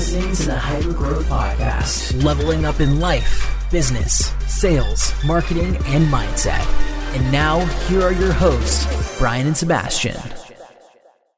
listening to the Hyper Growth Podcast, leveling up in life, business, sales, marketing, and mindset. And now, here are your hosts, Brian and Sebastian.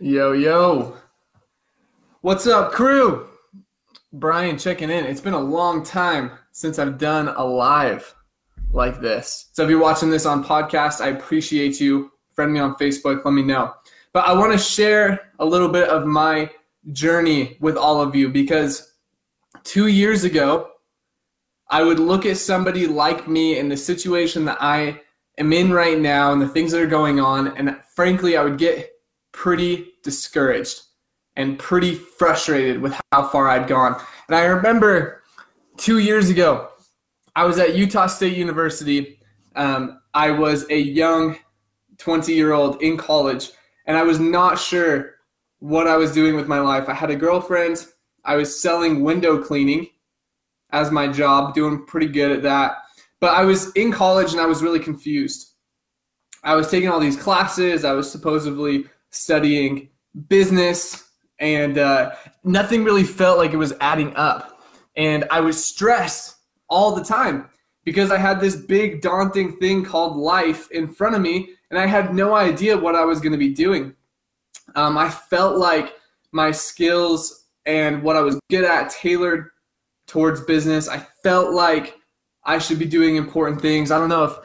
Yo, yo. What's up, crew? Brian checking in. It's been a long time since I've done a live like this. So if you're watching this on podcast, I appreciate you. Friend me on Facebook, let me know. But I want to share a little bit of my journey with all of you because two years ago, I would look at somebody like me in the situation that I am in right now and the things that are going on, and frankly, I would get pretty discouraged and pretty frustrated with how far I'd gone. And I remember two years ago, I was at Utah State University. Um, I was a young 20 year old in college, and I was not sure what I was doing with my life. I had a girlfriend. I was selling window cleaning as my job, doing pretty good at that. But I was in college and I was really confused. I was taking all these classes. I was supposedly studying business, and uh, nothing really felt like it was adding up. And I was stressed all the time because I had this big, daunting thing called life in front of me, and I had no idea what I was going to be doing. Um, I felt like my skills and what I was good at tailored towards business. I felt like I should be doing important things. I don't know if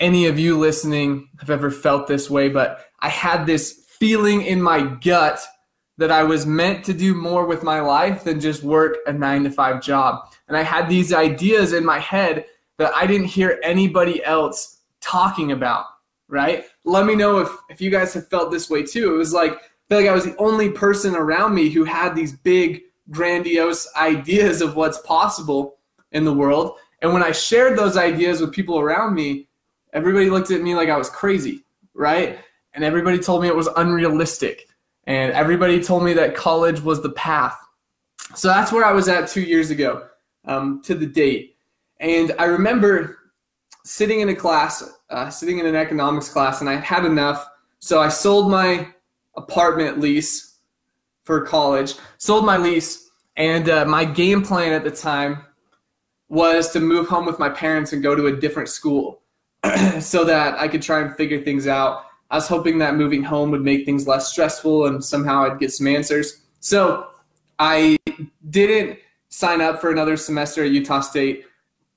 any of you listening have ever felt this way, but I had this feeling in my gut that I was meant to do more with my life than just work a nine to five job. And I had these ideas in my head that I didn't hear anybody else talking about, right? Let me know if, if you guys have felt this way too. It was like I feel like I was the only person around me who had these big, grandiose ideas of what's possible in the world. And when I shared those ideas with people around me, everybody looked at me like I was crazy, right? And everybody told me it was unrealistic. And everybody told me that college was the path. So that's where I was at two years ago um, to the date. And I remember sitting in a class, uh, sitting in an economics class, and I had enough. So I sold my apartment lease for college, sold my lease, and uh, my game plan at the time was to move home with my parents and go to a different school so that I could try and figure things out. I was hoping that moving home would make things less stressful and somehow I'd get some answers. So I didn't sign up for another semester at Utah State,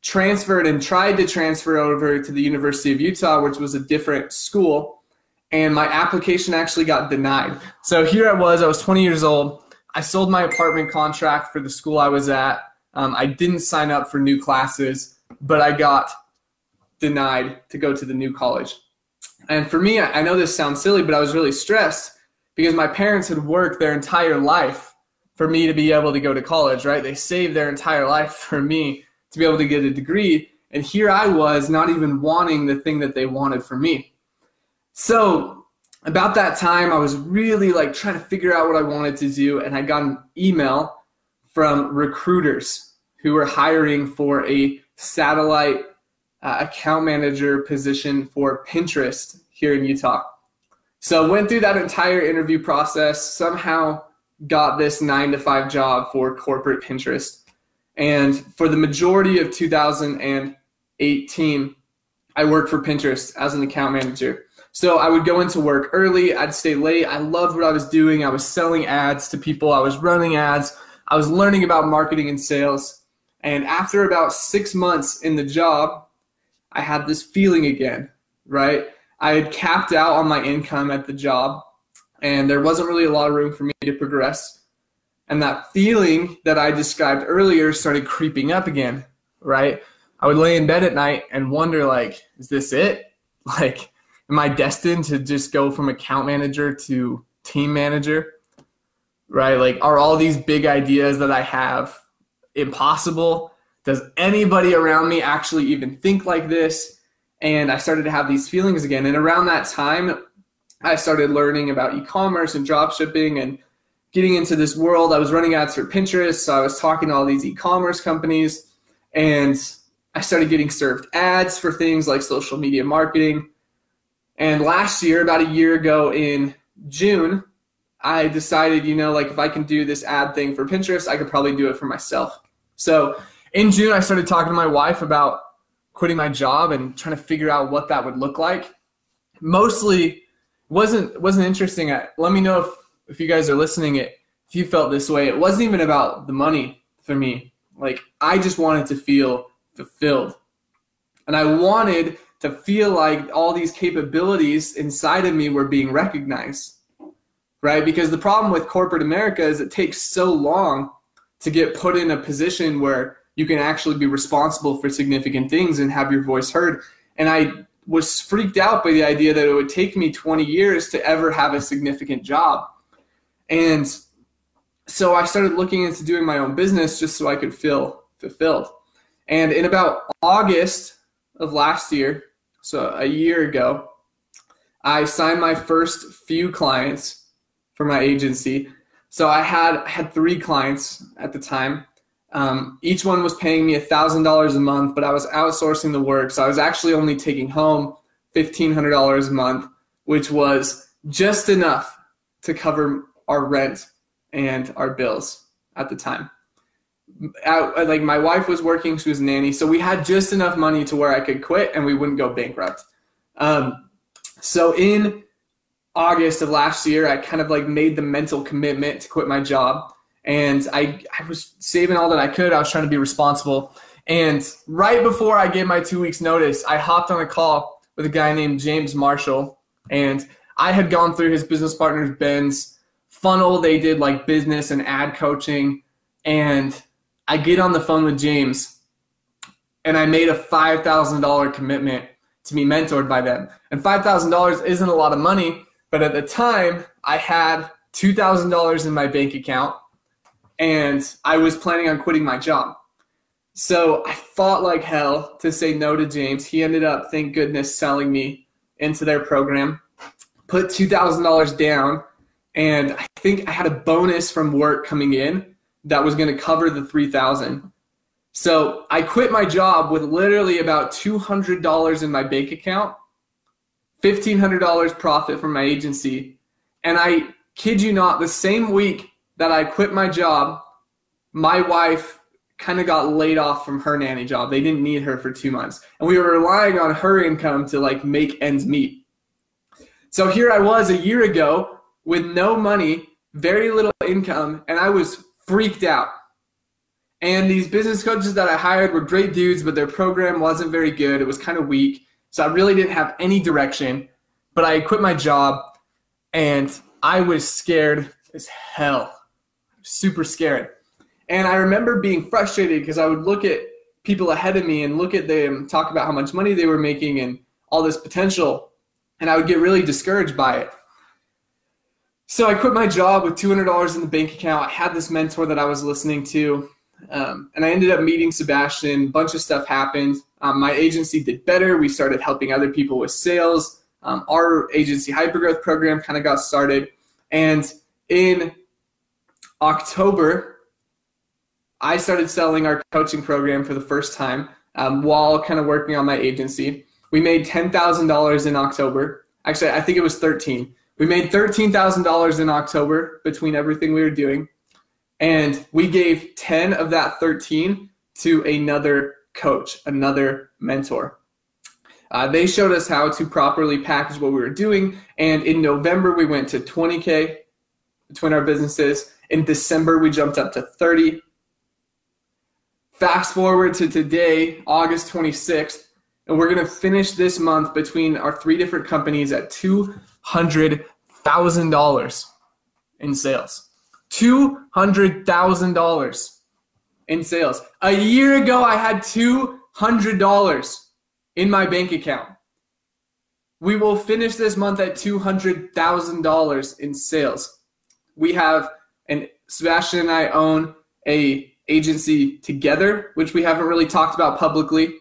transferred and tried to transfer over to the University of Utah, which was a different school and my application actually got denied. So here I was, I was 20 years old. I sold my apartment contract for the school I was at. Um, I didn't sign up for new classes, but I got denied to go to the new college. And for me, I know this sounds silly, but I was really stressed because my parents had worked their entire life for me to be able to go to college, right? They saved their entire life for me to be able to get a degree. And here I was not even wanting the thing that they wanted for me. So about that time, I was really like trying to figure out what I wanted to do, and I got an email from recruiters who were hiring for a satellite uh, account manager position for Pinterest here in Utah. So went through that entire interview process, somehow got this nine to five job for corporate Pinterest. And for the majority of 2018, I worked for Pinterest as an account manager. So I would go into work early, I'd stay late. I loved what I was doing. I was selling ads to people, I was running ads, I was learning about marketing and sales. And after about six months in the job, I had this feeling again, right? I had capped out on my income at the job, and there wasn't really a lot of room for me to progress. And that feeling that I described earlier started creeping up again, right? I would lay in bed at night and wonder, like, is this it? Like, am I destined to just go from account manager to team manager? Right? Like, are all these big ideas that I have impossible? Does anybody around me actually even think like this? And I started to have these feelings again. And around that time, I started learning about e commerce and drop shipping and getting into this world. I was running ads for Pinterest. So I was talking to all these e commerce companies and I started getting served ads for things like social media marketing. And last year, about a year ago in June, I decided, you know, like if I can do this ad thing for Pinterest, I could probably do it for myself. So in June, I started talking to my wife about quitting my job and trying to figure out what that would look like. Mostly wasn't wasn't interesting. Let me know if if you guys are listening it if you felt this way. It wasn't even about the money for me. Like I just wanted to feel fulfilled. And I wanted to feel like all these capabilities inside of me were being recognized. Right? Because the problem with corporate America is it takes so long to get put in a position where you can actually be responsible for significant things and have your voice heard. And I was freaked out by the idea that it would take me 20 years to ever have a significant job. And so I started looking into doing my own business just so I could feel fulfilled. And in about August of last year, so a year ago, I signed my first few clients for my agency. So I had had three clients at the time. Um, each one was paying me thousand dollars a month, but I was outsourcing the work, so I was actually only taking home fifteen hundred dollars a month, which was just enough to cover our rent and our bills at the time. Out, like my wife was working, she was a nanny, so we had just enough money to where I could quit and we wouldn't go bankrupt. Um, so in August of last year, I kind of like made the mental commitment to quit my job, and I I was saving all that I could. I was trying to be responsible, and right before I gave my two weeks notice, I hopped on a call with a guy named James Marshall, and I had gone through his business partner's Ben's funnel. They did like business and ad coaching. And I get on the phone with James and I made a $5,000 commitment to be mentored by them. And $5,000 isn't a lot of money, but at the time I had $2,000 in my bank account and I was planning on quitting my job. So I fought like hell to say no to James. He ended up, thank goodness, selling me into their program, put $2,000 down and I think I had a bonus from work coming in that was going to cover the 3000 so I quit my job with literally about $200 in my bank account, $1,500 profit from my agency. And I kid you not, the same week that I quit my job, my wife kind of got laid off from her nanny job. They didn't need her for two months. And we were relying on her income to like make ends meet. So here I was a year ago with no money, very little income, and I was freaked out. And these business coaches that I hired were great dudes, but their program wasn't very good. It was kind of weak. So I really didn't have any direction. But I quit my job and I was scared as hell. Super scared. And I remember being frustrated because I would look at people ahead of me and look at them talk about how much money they were making and all this potential. And I would get really discouraged by it. So I quit my job with $200 in the bank account. I had this mentor that I was listening to, um, and I ended up meeting Sebastian. A bunch of stuff happened. Um, my agency did better. We started helping other people with sales. Um, our agency hypergrowth program kind of got started. And in October, I started selling our coaching program for the first time um, while kind of working on my agency. We made $10,000 in October. Actually, I think it was 13. We made $13,000 in October between everything we were doing. And we gave 10 of that 13 to another coach, another mentor. Uh, they showed us how to properly package what we were doing. And in November, we went to 20K between our businesses. In December, we jumped up to 30. Fast forward to today, August 26th, and we're going to finish this month between our three different companies at two $200,000 in sales. $200,000 in sales. A year ago, I had $200 in my bank account. We will finish this month at $200,000 in sales. We have, and Sebastian and I own a agency together, which we haven't really talked about publicly.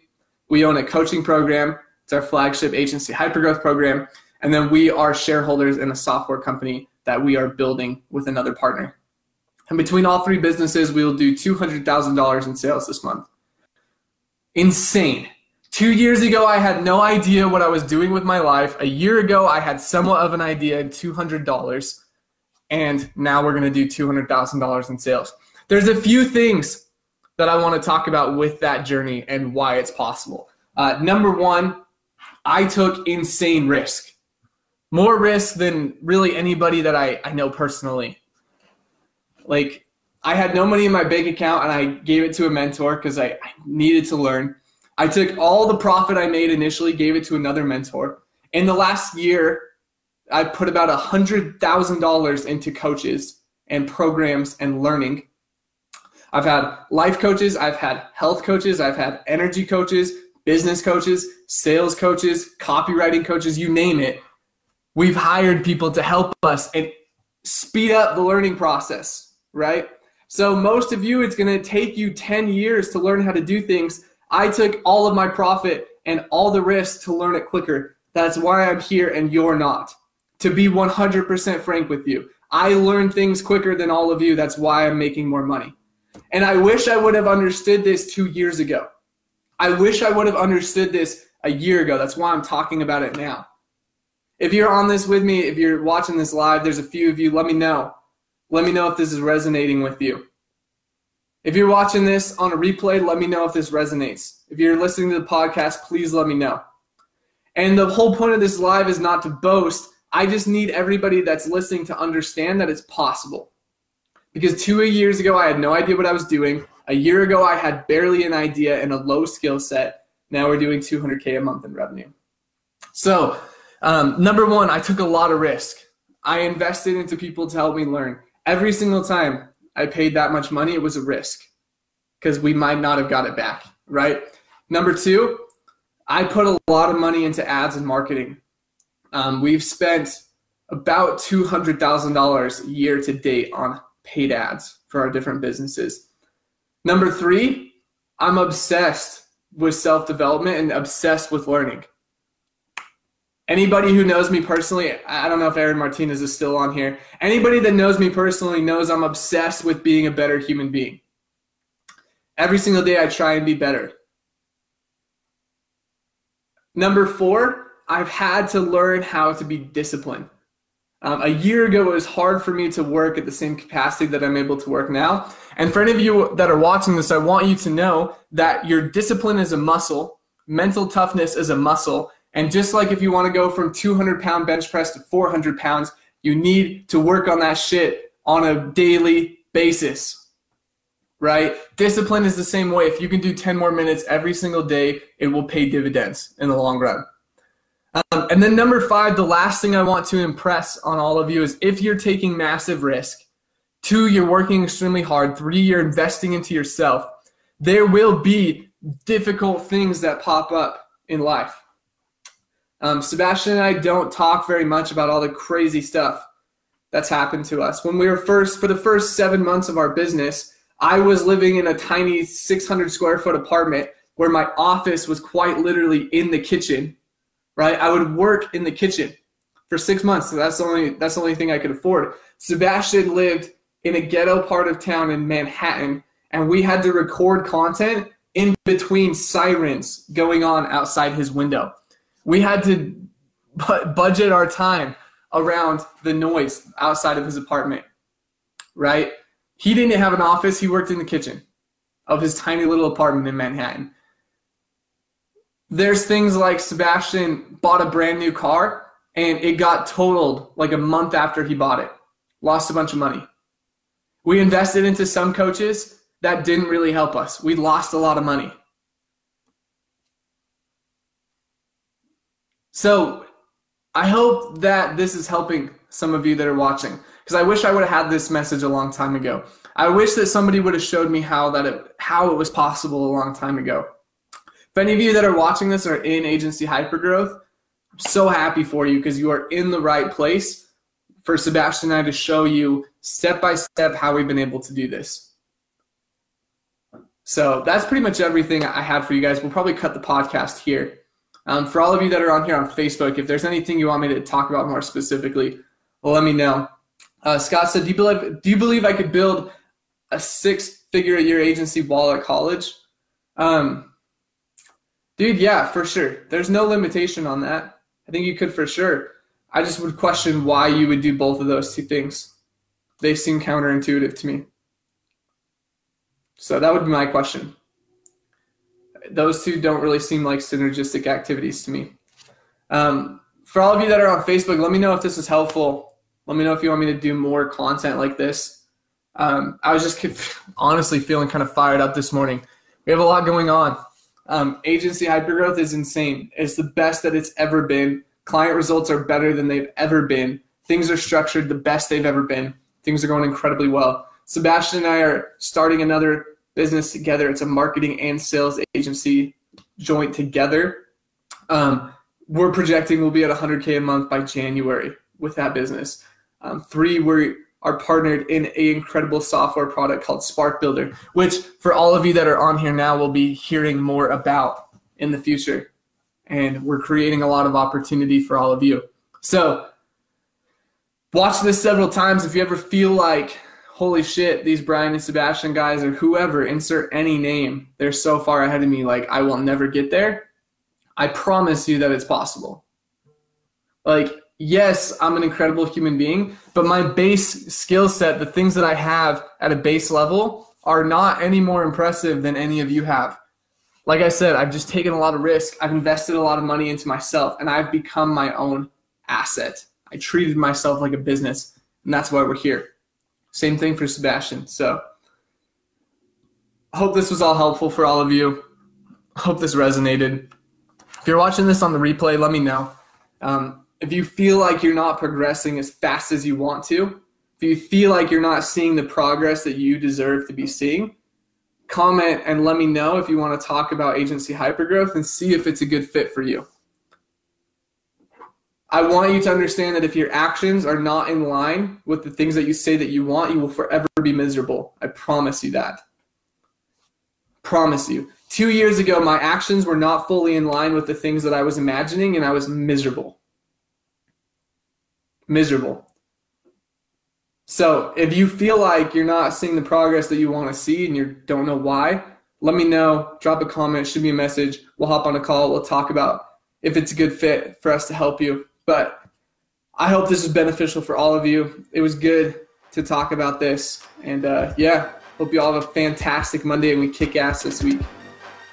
We own a coaching program. It's our flagship agency hypergrowth program. And then we are shareholders in a software company that we are building with another partner. And between all three businesses, we will do $200,000 in sales this month. Insane. Two years ago, I had no idea what I was doing with my life. A year ago, I had somewhat of an idea, $200. and now we're going to do $200,000 in sales. There's a few things that I want to talk about with that journey and why it's possible. Uh, number one, I took insane risk, more risk than really anybody that I, I know personally. Like, I had no money in my bank account and I gave it to a mentor because I, I needed to learn. I took all the profit I made initially, gave it to another mentor. In the last year, I put about a hundred thousand dollars into coaches and programs and learning. I've had life coaches, I've had health coaches, I've had energy coaches, business coaches, sales coaches, copywriting coaches, you name it. We've hired people to help us and speed up the learning process, right? So most of you, it's going to take you 10 years to learn how to do things. I took all of my profit and all the risk to learn it quicker. That's why I'm here and you're not to be 100% frank with you. I learn things quicker than all of you. That's why I'm making more money. And I wish I would have understood this two years ago. I wish I would have understood this a year ago. That's why I'm talking about it now. If you're on this with me, if you're watching this live, there's a few of you, let me know. Let me know if this is resonating with you. If you're watching this on a replay, let me know if this resonates. If you're listening to the podcast, please let me know. And the whole point of this live is not to boast, I just need everybody that's listening to understand that it's possible. Because two years ago, I had no idea what I was doing. A year ago, I had barely an idea and a low skill set. Now we're doing 200K a month in revenue. So, um, number one, I took a lot of risk. I invested into people to help me learn. Every single time I paid that much money, it was a risk because we might not have got it back, right? Number two, I put a lot of money into ads and marketing. Um, we've spent about $200,000 year to date on paid ads for our different businesses. Number three, I'm obsessed with self development and obsessed with learning. Anybody who knows me personally, I don't know if Aaron Martinez is still on here. Anybody that knows me personally knows I'm obsessed with being a better human being. Every single day I try and be better. Number four, I've had to learn how to be disciplined. Um, a year ago, it was hard for me to work at the same capacity that I'm able to work now. And for any of you that are watching this, I want you to know that your discipline is a muscle, mental toughness is a muscle. And just like if you want to go from 200 pound bench press to 400 pounds, you need to work on that shit on a daily basis. Right? Discipline is the same way. If you can do 10 more minutes every single day, it will pay dividends in the long run. Um, and then number five, the last thing I want to impress on all of you is if you're taking massive risk, two, you're working extremely hard, three, you're investing into yourself, there will be difficult things that pop up in life. Um, Sebastian and I don't talk very much about all the crazy stuff that's happened to us. When we were first, for the first seven months of our business, I was living in a tiny 600 square foot apartment where my office was quite literally in the kitchen right? I would work in the kitchen for six months. So that's the only that's the only thing I could afford. Sebastian lived in a ghetto part of town in Manhattan, and we had to record content in between sirens going on outside his window. We had to budget our time around the noise outside of his apartment, right? He didn't have an office, he worked in the kitchen of his tiny little apartment in Manhattan there's things like Sebastian bought a brand new car and it got totaled like a month after he bought it. Lost a bunch of money. We invested into some coaches that didn't really help us. We lost a lot of money. So I hope that this is helping some of you that are watching because I wish I would have had this message a long time ago. I wish that somebody would have showed me how that it, how it was possible a long time ago. If any of you that are watching this are in agency hypergrowth, I'm so happy for you because you are in the right place for Sebastian and I to show you step by step how we've been able to do this. So that's pretty much everything I have for you guys. We'll probably cut the podcast here. Um, for all of you that are on here on Facebook, if there's anything you want me to talk about more specifically, let me know. Uh, Scott said, do you, believe, do you believe I could build a six figure a year agency while at college? Um, Dude, yeah, for sure. There's no limitation on that. I think you could for sure. I just would question why you would do both of those two things. they seem counterintuitive to me. So that would be my question. Those two don't really seem like synergistic activities to me. Um, for all of you that are on Facebook, let me know if this is helpful. Let me know if you want me to do more content like this. Um, I was just honestly feeling kind of fired up this morning. We have a lot going on. Um, agency hypergrowth is insane. It's the best that it's ever been. Client results are better than they've ever been. Things are structured the best they've ever been. Things are going incredibly well. Sebastian and I are starting another business together. It's a marketing and sales agency joint together. Um, we're projecting we'll be at 100K a month by January with that business. Um, three, we are partnered in an incredible software product called Spark Builder, which for all of you that are on here now, we'll be hearing more about in the future. And we're creating a lot of opportunity for all of you. So watch this several times. If you ever feel like, holy shit, these Brian and Sebastian guys or whoever, insert any name, they're so far ahead of me, like I will never get there. I promise you that it's possible. Like, yes, I'm an incredible human being, but my base skill set, the things that I have at a base level, are not any more impressive than any of you have. Like I said, I've just taken a lot of risk. I've invested a lot of money into myself, and I've become my own asset. I treated myself like a business, and that's why we're here. Same thing for Sebastian. So, I hope this was all helpful for all of you. Hope this resonated. If you're watching this on the replay, let me know. Um, if you feel like you're not progressing as fast as you want to, if you feel like you're not seeing the progress that you deserve to be seeing, comment and let me know if you want to talk about agency hypergrowth and see if it's a good fit for you. I want you to understand that if your actions are not in line with the things that you say that you want, you will forever be miserable. I promise you that. Promise you. Two years ago, my actions were not fully in line with the things that I was imagining, and I was miserable. Miserable. So if you feel like you're not seeing the progress that you want to see and you don't know why, let me know. Drop a comment, shoot me a message. We'll hop on a call. We'll talk about if it's a good fit for us to help you. But I hope this is beneficial for all of you. It was good to talk about this. And uh, yeah, hope you all have a fantastic Monday and we kick ass this week.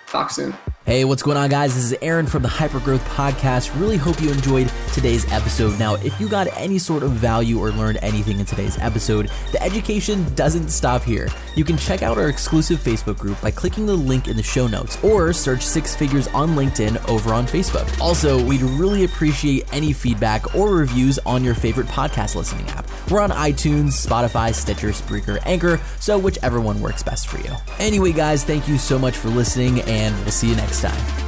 Talk soon. Hey, what's going on, guys? This is Aaron from the Hypergrowth Podcast. Really hope you enjoyed today's episode. Now, if you got any sort of value or learned anything in today's episode, the education doesn't stop here. You can check out our exclusive Facebook group by clicking the link in the show notes or search Six Figures on LinkedIn over on Facebook. Also, we'd really appreciate any feedback or reviews on your favorite podcast listening app. We're on iTunes, Spotify, Stitcher, Spreaker, Anchor, so whichever one works best for you. Anyway, guys, thank you so much for listening, and we'll see you next time.